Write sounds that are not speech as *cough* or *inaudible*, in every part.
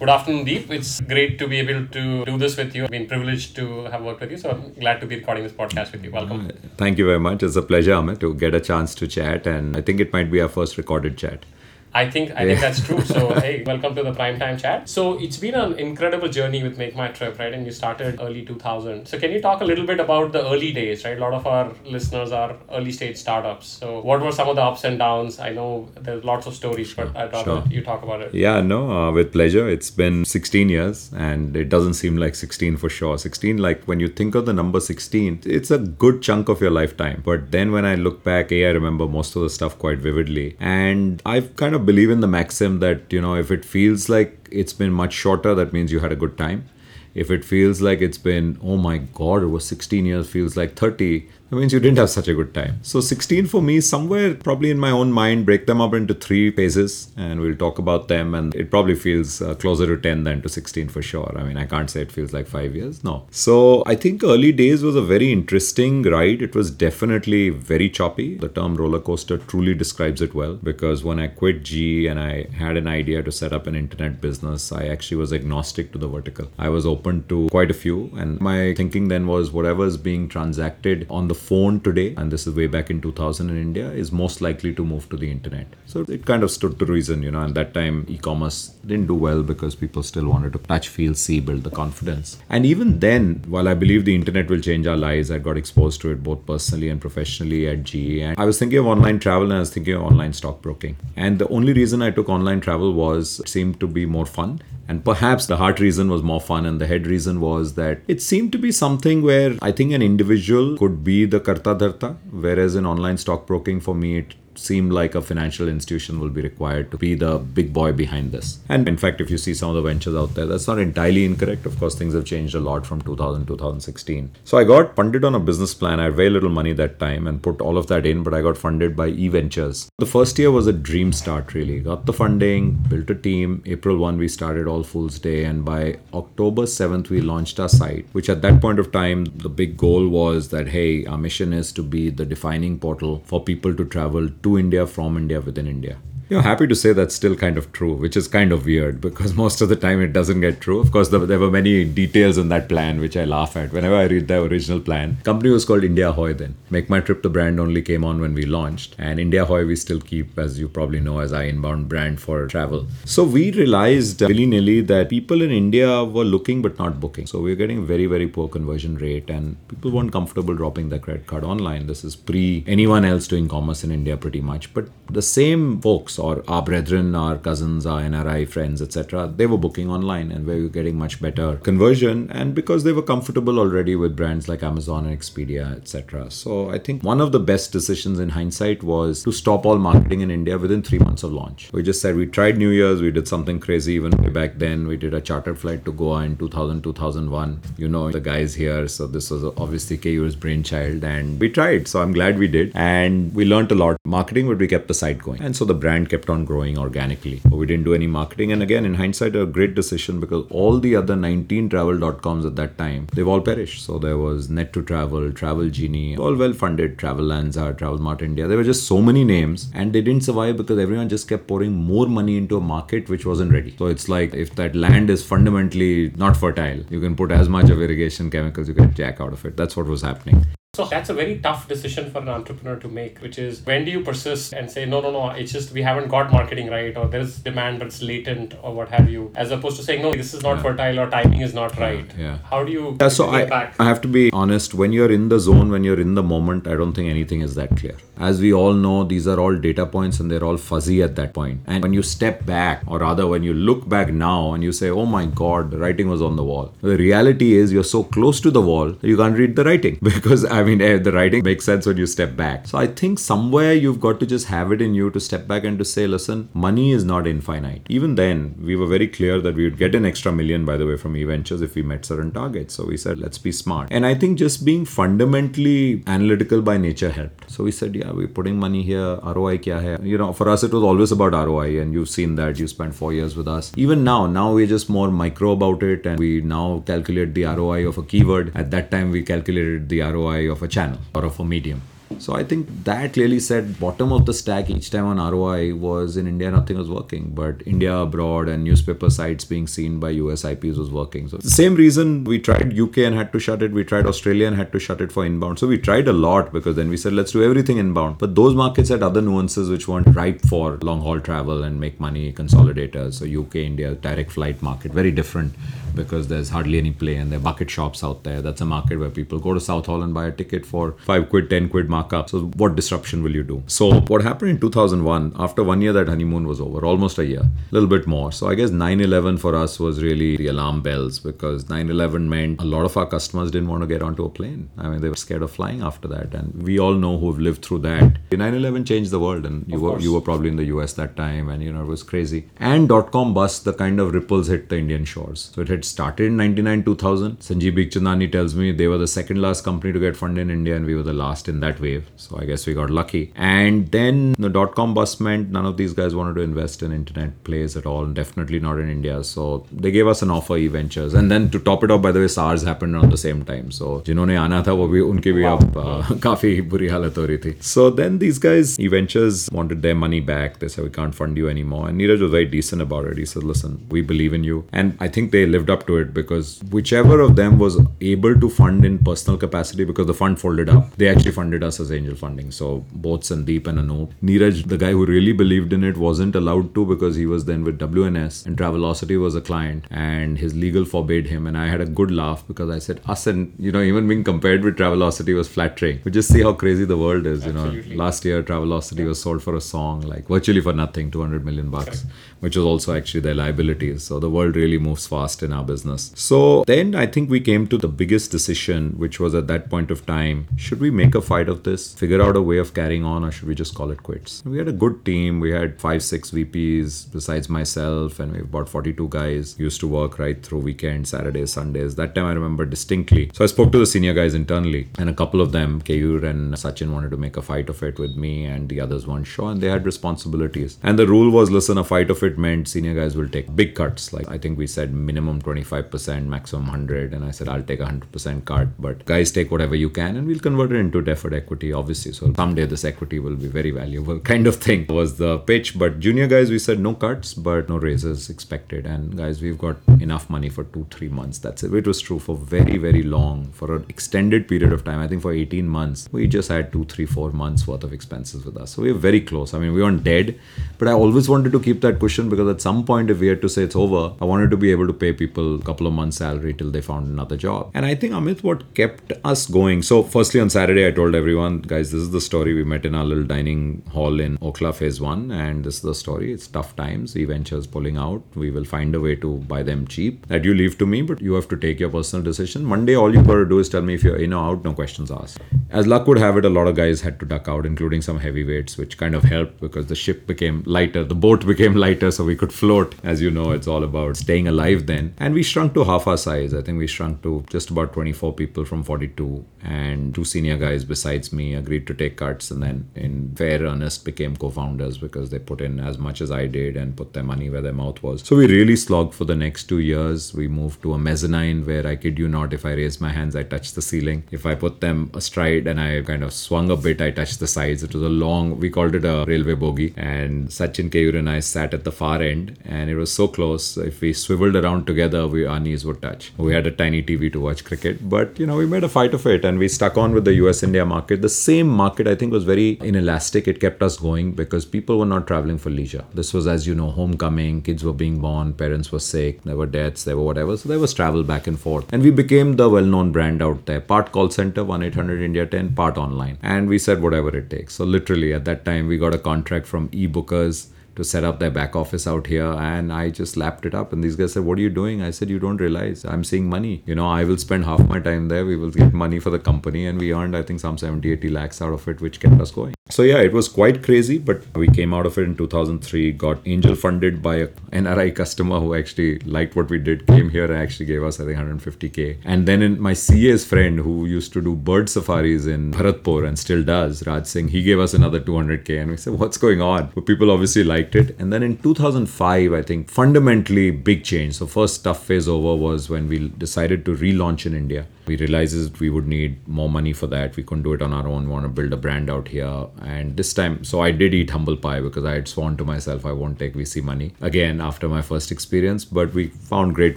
Good afternoon, Deep. It's great to be able to do this with you. I've been privileged to have worked with you, so I'm glad to be recording this podcast with you. Welcome. Thank you very much. It's a pleasure, Amit, to get a chance to chat, and I think it might be our first recorded chat. I think I think that's true. So *laughs* hey, welcome to the prime time chat. So it's been an incredible journey with Make My Trip, right? And you started early 2000. So can you talk a little bit about the early days, right? A lot of our listeners are early stage startups. So what were some of the ups and downs? I know there's lots of stories, but I'd rather Sure. you talk about it. Yeah, no, uh, with pleasure. It's been 16 years, and it doesn't seem like 16 for sure. 16, like when you think of the number 16, it's a good chunk of your lifetime. But then when I look back, A, I remember most of the stuff quite vividly. And I've kind of believe in the maxim that, you know, if it feels like it's been much shorter, that means you had a good time. If it feels like it's been, oh my god, it was 16 years, feels like 30, that means you didn't have such a good time. So 16 for me, somewhere probably in my own mind, break them up into three phases and we'll talk about them. And it probably feels uh, closer to 10 than to 16 for sure. I mean, I can't say it feels like five years. No. So I think early days was a very interesting ride. It was definitely very choppy. The term roller coaster truly describes it well because when I quit G and I had an idea to set up an internet business, I actually was agnostic to the vertical. I was open to quite a few. And my thinking then was whatever is being transacted on the phone today, and this is way back in 2000 in India, is most likely to move to the internet. So it kind of stood to reason, you know, and that time e commerce didn't do well because people still wanted to touch, feel, see, build the confidence. And even then, while I believe the internet will change our lives, I got exposed to it both personally and professionally at GE. And I was thinking of online travel and I was thinking of online stockbroking. And the only reason I took online travel was it seemed to be more fun. And perhaps the heart reason was more fun, and the head reason was that it seemed to be something where I think an individual could be the karta dharta, whereas in online stockbroking, for me, it seemed like a financial institution will be required to be the big boy behind this. And in fact, if you see some of the ventures out there, that's not entirely incorrect. Of course, things have changed a lot from 2000 2016. So I got funded on a business plan. I had very little money that time and put all of that in, but I got funded by eVentures. The first year was a dream start, really. Got the funding, built a team. April 1, we started All Fools Day, and by October 7th, we launched our site, which at that point of time, the big goal was that, hey, our mission is to be the defining portal for people to travel to India from India within India. You know, happy to say that's still kind of true, which is kind of weird because most of the time it doesn't get true. Of course, there, there were many details in that plan which I laugh at. Whenever I read the original plan, company was called India Hoy then. Make My Trip, the brand only came on when we launched. And India Hoy we still keep, as you probably know, as our inbound brand for travel. So we realized willy-nilly that people in India were looking but not booking. So we are getting very, very poor conversion rate and people weren't comfortable dropping their credit card online. This is pre anyone else doing commerce in India pretty much. But the same folks or our brethren, our cousins, our NRI friends, etc., they were booking online and we were getting much better conversion. And because they were comfortable already with brands like Amazon and Expedia, etc. So I think one of the best decisions in hindsight was to stop all marketing in India within three months of launch. We just said we tried New Year's, we did something crazy even way back then. We did a charter flight to Goa in 2000, 2001. You know the guys here, so this was obviously Keyur's brainchild, and we tried. So I'm glad we did, and we learned a lot. Marketing, but we kept the site going, and so the brand kept on growing organically. We didn't do any marketing, and again, in hindsight, a great decision because all the other 19 travel.coms at that time they've all perished. So there was Net to Travel, Travel Genie, all well funded. Travel Lanza, Travel Mart India. There were just so many names, and they didn't survive because everyone just kept pouring more money into a market which wasn't ready. So it's like if that land is fundamentally not fertile, you can put as much of irrigation chemicals you can jack out of it. That's what was happening. So that's a very tough decision for an entrepreneur to make, which is when do you persist and say, no, no, no, it's just we haven't got marketing right, or there's demand but it's latent, or what have you, as opposed to saying, no, this is not fertile or timing is not right. yeah. How do you Yeah, so I, back? I have to be honest. When you're in the zone, when you're in the moment, I don't think anything is that clear. As we all know, these are all data points and they're all fuzzy at that point. And when you step back, or rather, when you look back now and you say, oh my God, the writing was on the wall. The reality is you're so close to the wall you can't read the writing *laughs* because, I mean, eh, the writing makes sense when you step back. So I think somewhere you've got to just have it in you to step back and to say, listen, money is not infinite. Even then, we were very clear that we would get an extra million, by the way, from eVentures if we met certain targets. So we said, let's be smart. And I think just being fundamentally analytical by nature helped. So we said, yeah, we're putting money here. ROI kya hai? You know, for us, it was always about ROI, and you've seen that. You spent four years with us. Even now, now we're just more micro about it, and we now calculate the ROI of a keyword. At that time, we calculated the ROI of a channel or of a medium. So I think that clearly said bottom of the stack each time on ROI was in India nothing was working, but India abroad and newspaper sites being seen by US IPs was working. So the same reason we tried UK and had to shut it, we tried Australia and had to shut it for inbound. So we tried a lot because then we said let's do everything inbound. But those markets had other nuances which weren't ripe for long haul travel and make money consolidators. So UK, India, direct flight market, very different because there's hardly any play and there are bucket shops out there. That's a market where people go to Southall and buy a ticket for 5 quid, 10 quid markup. So what disruption will you do? So what happened in 2001, after one year that honeymoon was over, almost a year, a little bit more. So I guess 9-11 for us was really the alarm bells because 9-11 meant a lot of our customers didn't want to get onto a plane. I mean, they were scared of flying after that. And we all know who've lived through that. 9-11 changed the world and you were, you were probably in the US that time and, you know, it was crazy. And dot-com bust, the kind of ripples hit the Indian shores. So it had started in 99 2000 sanjeev bikhchandani tells me they were the second last company to get funded in india and we were the last in that wave. So I guess we got lucky. And then the dot com bust meant none of these guys wanted to invest in internet plays at all, definitely not in India. So they gave us an offer, E Ventures. And then to top it off, by the way, SARS happened around the same time. So जिन्होंने आना था वो भी उनके भी अब uh, *laughs* काफ़ी बुरी हालत हो रही थी then these guys, e ventures, wanted their money back. They said, we can't fund you anymore. And Neeraj was very decent about it. He said, listen, we believe in you. And I think they lived up to it because whichever of them was able to fund in personal capacity because the fund folded up, they actually funded us as angel funding. So both Sandeep and Anoop. Neeraj, the guy who really believed in it, wasn't allowed to because he was then with WNS and Travelocity was a client and his legal forbade him. And I had a good laugh because I said, us and, you know, even being compared with Travelocity was flattering. But just see how crazy the world is. Absolutely. You know, last year Travelocity was sold for a song, like virtually for nothing, 200 million bucks, which was also actually their liabilities. So the world really moves fast in our business. So then I think we came to the biggest decision, which was at that point of time should we make a fight of this, figure out a way of carrying on, or should we just call it quits? We had a good team. We had five, six VPs besides myself, and we have about 42 guys used to work right through weekends, Saturdays, Sundays. That time I remember distinctly. So I spoke to the senior guys internally, and a couple of them, Keyur and Sachin, wanted to make a fight of it with me, and the others weren't sure, and they had responsibilities. And the rule was listen, a fight of it meant senior guys will take big cuts. Like I think we said minimum 25%, maximum 100 and i said i'll take a 100% cut but guys take whatever you can and we'll convert it into deferred equity obviously. So someday this equity will be very valuable *laughs* kind of thing was the pitch. But junior guys we said no cuts but no raises expected. And guys we've got enough money for two three months. That's it. It was true for very very long for an extended period of time. I think for 18 months we just had two three four months worth of expenses with us. So we were very close. I mean we weren't dead but i always wanted to keep that cushion because at some point if we had to say it's over i wanted to be able to pay people a couple of months salary till they found another job. And I think Amit, what kept us going. So, firstly, on Saturday, I told everyone, guys, this is the story. We met in our little dining hall in Okhla Phase One, and this is the story. It's tough times. E Ventures pulling out. We will find a way to buy them cheap. That you leave to me, but you have to take your personal decision. Monday, all you got to do is tell me if you're in or out. No questions asked. As luck would have it, a lot of guys had to duck out, including some heavyweights, which kind of helped because the ship became lighter, the boat became *laughs* lighter, so we could float. As you know, it's all about staying alive then. And we shrunk to half our size. I think we shrunk to just about 24 people from 42 and two senior guys besides me agreed to take cuts and then in fair earnest became co-founders because they put in as much as I did and put their money where their mouth was. So we really slogged for the next two years. We moved to a mezzanine where I kid you not, if I raised my hands, I touched the ceiling. If I put them astride and I kind of swung a bit, I touched the sides. It was a long, we called it a railway bogie. And Sachin Keyur and I sat at the far end and it was so close. If we swiveled around together, we, our knees would touch. We had a tiny TV to watch cricket, but you know, we made a fight of it and we stuck on with the US India market. The same market, I think, was very inelastic. It kept us going because people were not traveling for leisure. This was, as you know, homecoming, kids were being born, parents were sick, there were deaths, there were whatever. So there was travel back and forth. And we became the well known brand out there. Part call center, 1 800 India 10, part online. And we said whatever it takes. So literally at that time, we got a contract from ebookers to set up their back office out here and I just lapped it up. And these guys said what are you doing? I said you don't realize. I'm seeing money. You know I will spend half my time there. We will get money for the company and we earned I think some 70 80 lakhs out of it which kept us going. So yeah it was quite crazy but we came out of it in 2003 got angel funded by a NRI customer who actually liked what we did came here and actually gave us I think 150k and then in my CA's friend who used to do bird safaris in Bharatpur and still does Raj Singh he gave us another 200k and we said what's going on? But people obviously liked it. And then in 2005 I think fundamentally big change. So first tough phase over was when we decided to relaunch in India We realized we would need more money for that. We couldn't do it on our own. We want to build a brand out here. And this time, so I did eat humble pie because I had sworn to myself I won't take VC money again after my first experience. But we found great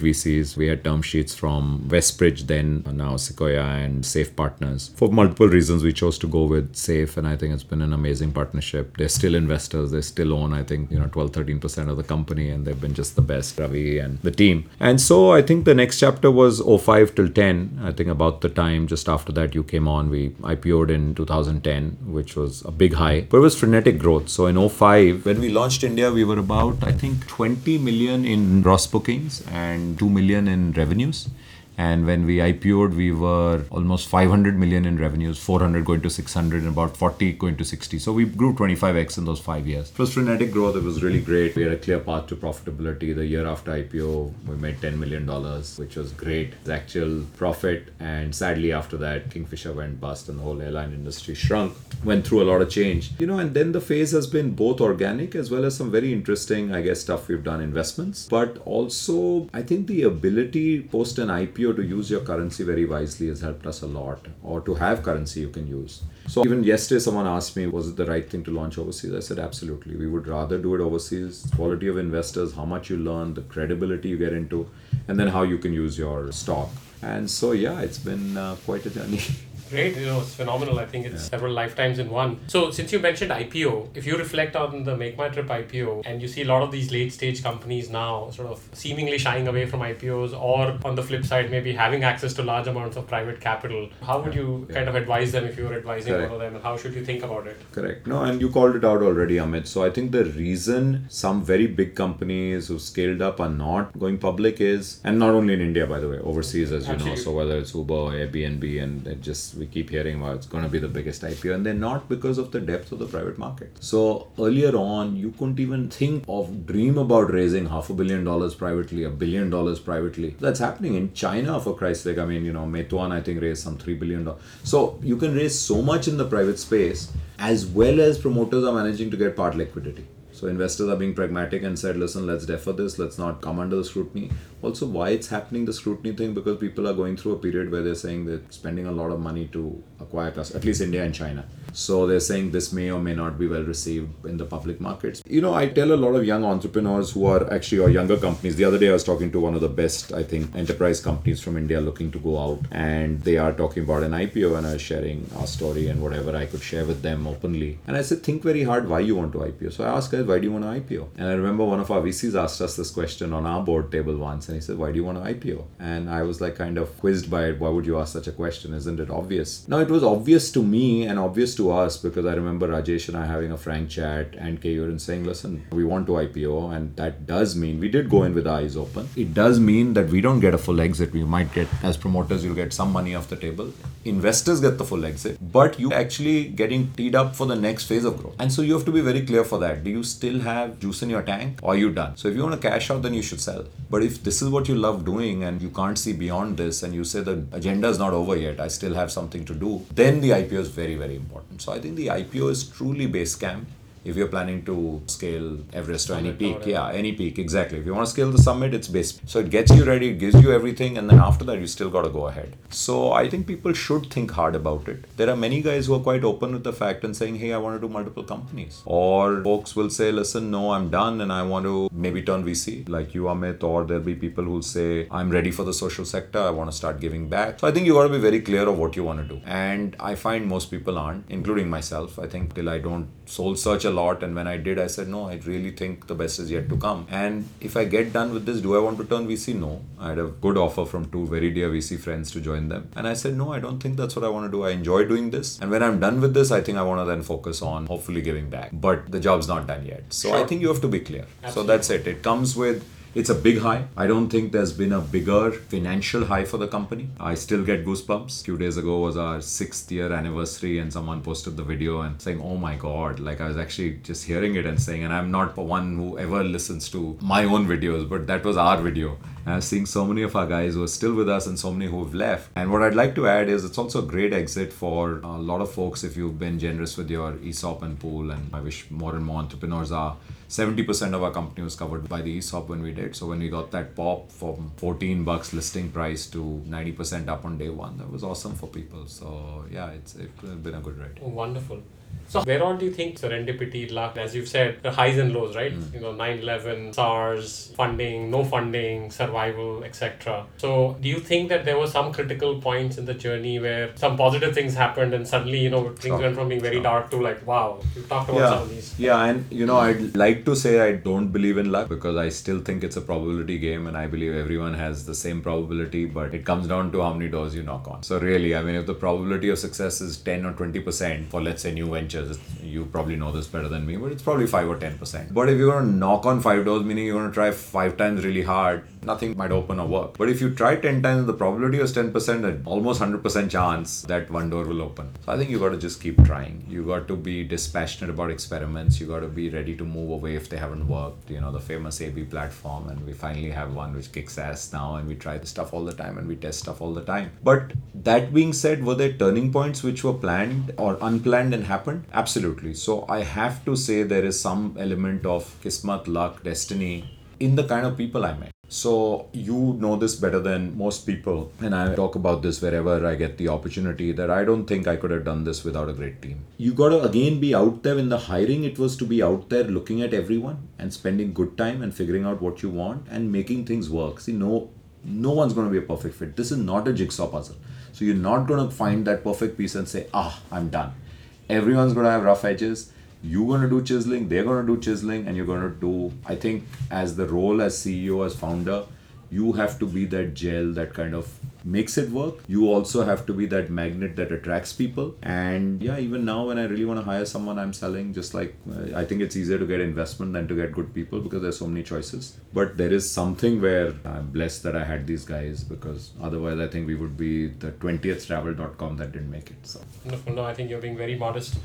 VCs. We had term sheets from Westbridge, then now Sequoia and SAIF Partners. For multiple reasons, we chose to go with SAIF, and I think it's been an amazing partnership. They're still investors. They still own, I think, you know, 12, 13% of the company, and they've been just the best, Ravi and the team. And so I think the next chapter was 05 till 10. I think about the time just after that you came on, we IPO'd in 2010, which was a big high, but it was frenetic growth. So in 05, when we launched India, we were about, I think, 20 million in gross bookings and 2 million in revenues. And when we IPO'd, we were almost 500 million in revenues, 400 going to 600, and about 40 going to 60. So we grew 25x in those five years. It was frenetic growth. It was really great. We had a clear path to profitability. The year after IPO, we made $10 million, which was great. The actual profit. And sadly, after that, Kingfisher went bust and the whole airline industry shrunk, went through a lot of change. You know, and then the phase has been both organic as well as some very interesting, I guess, stuff we've done investments. But also, I think the ability post an IPO to use your currency very wisely has helped us a lot, or to have currency you can use. So even yesterday, someone asked me, was it the right thing to launch overseas? I said, absolutely. We would rather do it overseas. Quality of investors, how much you learn, the credibility you get into, and then how you can use your stock. And so, yeah, it's been uh, quite a journey. *laughs* Great, you know, it's phenomenal. I think it's yeah. several lifetimes in one. So, since you mentioned IPO, if you reflect on the Make My Trip IPO and you see a lot of these late stage companies now sort of seemingly shying away from IPOs, or on the flip side, maybe having access to large amounts of private capital, how would you yeah. kind of advise them if you were advising Correct. one of them, and how should you think about it? Correct. No, and you called it out already, Amit. So, I think the reason some very big companies who scaled up are not going public is, and not only in India, by the way, overseas, as Absolutely. you know. So, whether it's Uber or Airbnb, and it just we keep hearing about it's going to be the biggest IPO, and they're not because of the depth of the private market. So earlier on, you couldn't even think of dream about raising half a billion dollars privately, a billion dollars privately. That's happening in China for Christ's sake. I mean, you know, Meituan I think raised some three billion dollars. So you can raise so much in the private space, as well as promoters are managing to get part liquidity. So investors are being pragmatic and said, listen, let's defer this, let's not come under the scrutiny. Also, why it's happening, the scrutiny thing, because people are going through a period where they're saying they're spending a lot of money to acquire customers, at least India and China. So they're saying this may or may not be well received in the public markets. You know, I tell a lot of young entrepreneurs who are actually or younger companies. The other day I was talking to one of the best, I think, enterprise companies from India looking to go out, and they are talking about an IPO, and I was sharing our story and whatever I could share with them openly. And I said, think very hard why you want to IPO. So I asked guys, why do you want to IPO? And I remember one of our VCs asked us this question on our board table once, and he said, why do you want to IPO? And I was like kind of quizzed by it. Why would you ask such a question? Isn't it obvious? Now it was obvious to me and obvious to us because I remember Rajesh and I having a frank chat and and saying, listen, we want to IPO, and that does mean we did go in with eyes open. It does mean that we don't get a full exit. We might get, as promoters, you'll get some money off the table. Investors get the full exit, but you actually getting teed up for the next phase of growth. And so you have to be very clear for that. Do you still have juice in your tank or are you done? So if you want to cash out, then you should sell. But if this is what you love doing and you can't see beyond this and you say the agenda is not over yet, I still have something to do, then the IPO is very, very important. So I think the IPO IPO is truly base camp if you're planning to scale Everest or any peak, yeah, any peak, exactly. If you want to scale the summit, it's base. So it gets you ready, it gives you everything, and then after that, you still got to go ahead. So I think people should think hard about it. There are many guys who are quite open with the fact and saying, hey, I want to do multiple companies. Or folks will say, listen, no, I'm done and I want to maybe turn VC like you, Amit, or there'll be people who'll say, I'm ready for the social sector, I want to start giving back. So I think you got to be very clear of what you want to do. And I find most people aren't, including myself. I think till I don't soul search a lot and when i did i said no i really think the best is yet to come. And if i get done with this do i want to turn vc no. I had a good offer from two very dear vc friends to join them. And i said no i don't think that's what i want to do. I enjoy doing this. And when i'm done with this i think i want to then focus on hopefully giving back. But the job's not done yet. So sure. i think you have to be clear. Absolutely. so that's it. It comes with it's a big high. I don't think there's been a bigger financial high for the company. I still get goosebumps. A few days ago was our sixth year anniversary, and someone posted the video and saying, Oh my god, like I was actually just hearing it and saying, and I'm not one who ever listens to my own videos, but that was our video uh, seeing so many of our guys who are still with us and so many who have left. And what I'd like to add is it's also a great exit for a lot of folks if you've been generous with your ESOP and pool. And I wish more and more entrepreneurs are. 70% of our company was covered by the ESOP when we did. So when we got that pop from 14 bucks listing price to 90% up on day one, that was awesome for people. So yeah, it's, it's been a good ride. Oh, wonderful. So where all do you think serendipity, luck, as you've said, the highs and lows, right? Mm. You know, 9-11, SARS, funding, no funding, survival, etc. So do you think that there were some critical points in the journey where some positive things happened and suddenly, you know, things went from being very dark to like, wow, you talked about yeah, some of these. Yeah, and you know, I'd like to say I don't believe in luck because I still think it's a probability game and I believe everyone has the same probability, but it comes down to how many doors you knock on. So, really, I mean, if the probability of success is 10 or 20% for, let's say, new ventures, you probably know this better than me, but it's probably 5 or 10%. But if you're going to knock on 5 doors, meaning you're going to try 5 times really hard, nothing might open or work. But if you try 10 times, the probability is 10%, an almost 100% chance that one door will open. So I think you got to just keep trying. You got to be dispassionate about experiments. You got to be ready to move away if they haven't worked. You know, the famous AB platform, and we finally have one which kicks ass now, and we try the stuff all the time and we test stuff all the time. But that being said, were there turning points which were planned or unplanned and happened? Absolutely. So I have to say there is some element of kismat, luck, destiny in the kind of people I met. So you know this better than most people, and I talk about this wherever I get the opportunity that I don't think I could have done this without a great team. You got to again be out there in the hiring. It was to be out there looking at everyone and spending good time and figuring out what you want and making things work. See, no, no one's going to be a perfect fit. This is not a jigsaw puzzle. So you're not going to find that perfect piece and say, ah, I'm done. Everyone's going to have rough edges. You're going to do chiseling they're going to do chiseling and you're going to do i think as the role as ceo as founder you have to be that gel that kind of makes it work. You also have to be that magnet that attracts people. And yeah even now when i really want to hire someone i'm selling just like uh, i think it's easier to get investment than to get good people because there's so many choices. But there is something where i'm blessed that i had these guys because otherwise i think we would be the 20th travel.com that didn't make it so. Wonderful. No, I think you're being very modest.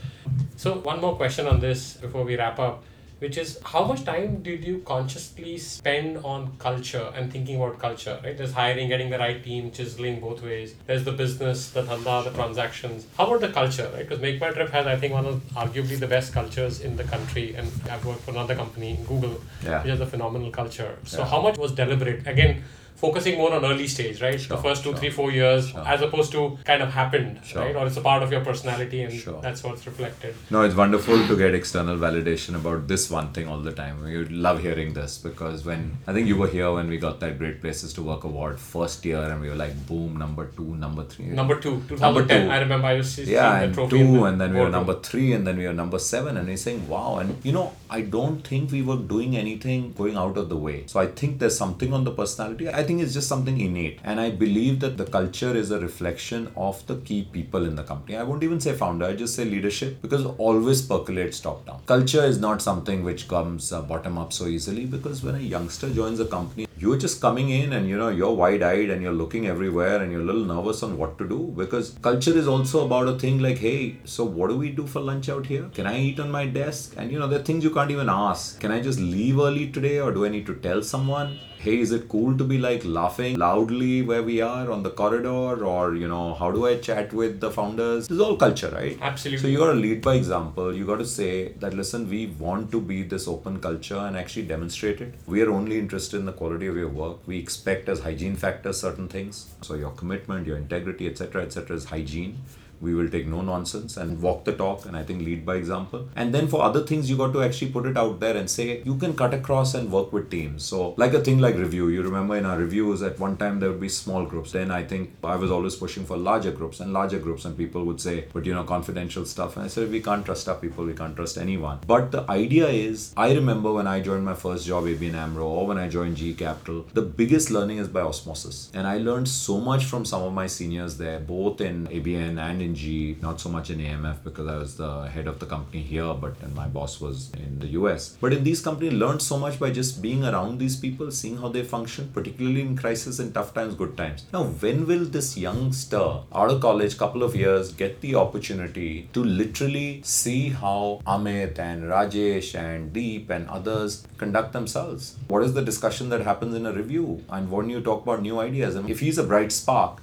So, one more question on this before we wrap up, which is how much time did you consciously spend on culture and thinking about culture, right? There's hiring, getting the right team, chiseling both ways. There's the business, the dhanda, the transactions. How about the culture, right? Because Make My Trip has, I think, one of arguably the best cultures in the country. And I've worked for another company, Google, Yeah. which has a phenomenal culture. So, Yeah. how much was deliberate? Again, focusing more on early stage, right? Sure, the first two, sure. three, four years, Sure. as opposed to kind of happened, right? Or it's a part of your personality and that's what's reflected. No, it's wonderful to get external validation about this one thing all the time. We love hearing this because when I think you were here when we got that Great Places to Work award first year, and we were like, boom, number two, number three. Number two, Number 2010. two. I remember I was seeing yeah, the and two, the and then we were number three, and then we were number seven, and we're saying, wow. And you know, I don't think we were doing anything going out of the way. So I think there's something on the personality. I think it's just something innate, and I believe that the culture is a reflection of the key people in the company. I won't even say founder, I just say leadership because always percolates top down. Culture is not something which comes uh, bottom up so easily because when a youngster joins a company, you're just coming in and you know you're wide eyed and you're looking everywhere and you're a little nervous on what to do because culture is also about a thing like, hey, so what do we do for lunch out here? Can I eat on my desk? And you know, there are things you can't even ask. Can I just leave early today or do I need to tell someone? hey is it cool to be like laughing loudly where we are on the corridor or you know how do i chat with the founders this is all culture right Absolutely. so you got to lead by example you got to say that listen we want to be this open culture and actually demonstrate it we are only interested in the quality of your work. We expect as hygiene factors certain things. So your commitment your integrity etc etc is hygiene we will take no nonsense and walk the talk and i think lead by example. And then for other things you got to actually put it out there and say you can cut across and work with teams. So like a thing like review you remember in our reviews at one time there would be small groups. Then i think i was always pushing for larger groups and larger groups and people would say but you know confidential stuff. And i said we can't trust our people. We can't trust anyone. But the idea is i remember when i joined my first job abn amro or when i joined g capital the biggest learning is by osmosis. And i learned so much from some of my seniors there both in abn and in ING, not so much in AMF because I was the head of the company here, but and my boss was in the US. But in these companies, learned so much by just being around these people, seeing how they function, particularly in crisis and tough times, good times. Now, when will this youngster out of college, couple of years, get the opportunity to literally see how Amit and Rajesh and Deep and others conduct themselves? What is the discussion that happens in a review? And when you talk about new ideas, I mean, if he's a bright spark,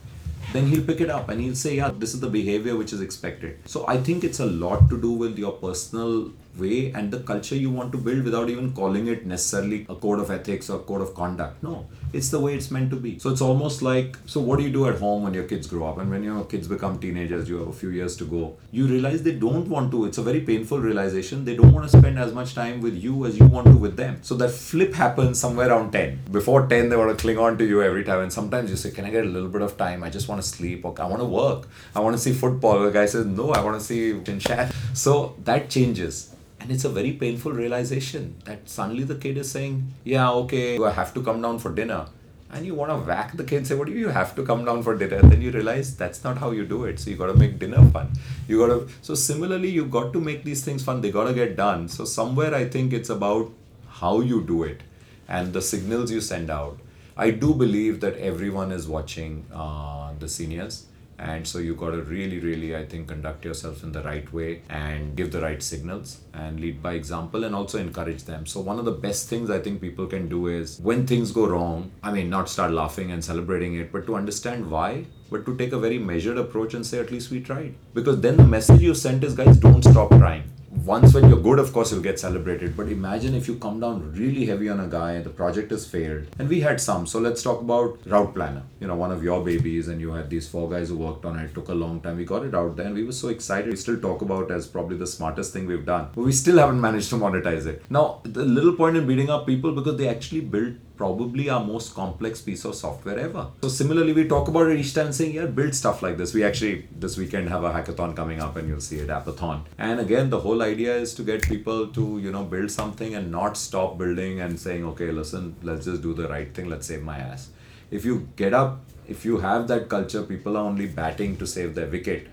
then he'll pick it up and he'll say, Yeah, this is the behavior which is expected. So I think it's a lot to do with your personal way and the culture you want to build without even calling it necessarily a code of ethics or code of conduct. No, it's the way it's meant to be. So it's almost like so what do you do at home when your kids grow up and when your kids become teenagers, you have a few years to go. You realize they don't want to, it's a very painful realization. They don't want to spend as much time with you as you want to with them. So that flip happens somewhere around 10. Before 10, they want to cling on to you every time. And sometimes you say, Can I get a little bit of time? I just want to sleep or I want to work. I want to see football. The guy says, No, I want to see chat. So that changes and it's a very painful realization that suddenly the kid is saying, Yeah, okay, I have to come down for dinner. And you want to whack the kid say, What do you have to come down for dinner? And then you realize that's not how you do it. So you got to make dinner fun. You got to, so similarly, you got to make these things fun. They got to get done. So somewhere I think it's about how you do it and the signals you send out. I do believe that everyone is watching uh, the seniors. And so you got to really really i think conduct yourself in the right way and give the right signals and lead by example and also encourage them. So one of the best things i think people can do is when things go wrong i mean not start laughing and celebrating it but to understand why but to take a very measured approach and say at least we tried. Because then the message you sent is guys don't stop trying once when you're good, of course, you'll get celebrated. But imagine if you come down really heavy on a guy and the project has failed. And we had some. So let's talk about Route Planner. You know, one of your babies, and you had these four guys who worked on it. it took a long time. We got it out there and we were so excited. We still talk about as probably the smartest thing we've done. But we still haven't managed to monetize it. Now, the little point in beating up people because they actually built probably our most complex piece of software ever. So similarly, we talk about it each time saying, yeah, build stuff like this. We actually this weekend have a hackathon coming up and you'll see it, Appathon. And again, the whole idea is to get people to, you know, build something and not stop building and saying, okay, listen, let's just do the right thing, let's save my ass. If you get up, if you have that culture, people are only batting to save their wicket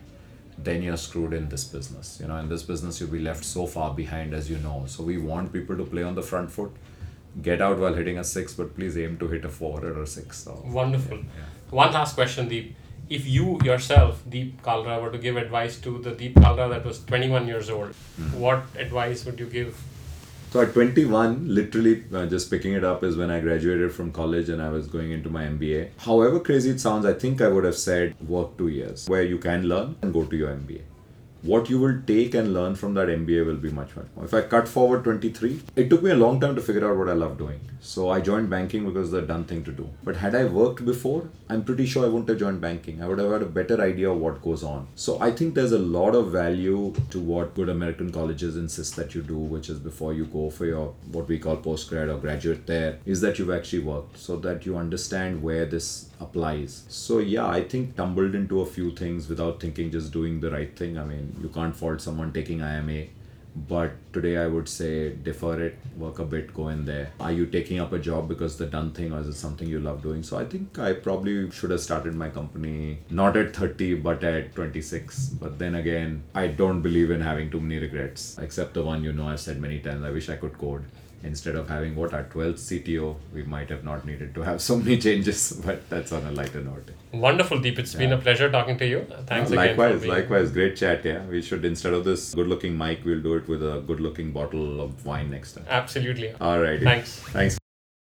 then you're screwed in this business. You know, in this business, you'll be left so far behind as you know. So we want people to play on the front foot get out while hitting a six, but please aim to hit a four or a six. So, Wonderful. Yeah, yeah. One last question, Deep. If you yourself, Deep Kalra, were to give advice to the Deep Kalra that was 21 years old, mm-hmm. what advice would you give? So at 21, literally uh, just picking it up is when I graduated from college and I was going into my MBA. However crazy it sounds, I think I would have said work two years where you can learn and go to your MBA what you will take and learn from that MBA will be much, much more. If I cut forward 23, it took me a long time to figure out what I love doing. So I joined banking because the done thing to do. But had I worked before, I'm pretty sure I wouldn't have joined banking. I would have had a better idea of what goes on. So I think there's a lot of value to what good American colleges insist that you do, which is before you go for your what we call postgrad or graduate there, is that you've actually worked so that you understand where this applies. So yeah, I think tumbled into a few things without thinking, just doing the right thing. I mean, you can't fault someone taking IIMA. But today I would say defer it, work a bit, go in there. Are you taking up a job because the done thing or is it something you love doing? So I think I probably should have started my company not at 30 but at 26. But then again, I don't believe in having too many regrets, except the one you know I've said many times. I wish I could code instead of having what our 12th CTO, we might have not needed to have so many changes, *laughs* but that's on a lighter note. Wonderful, Deep. It's yeah. been a pleasure talking to you. Thanks no, Likewise, likewise. Great chat. Yeah, we should instead of this good-looking mic, we'll do it with a good-looking bottle of wine next time. Absolutely. All right. Thanks. Thanks.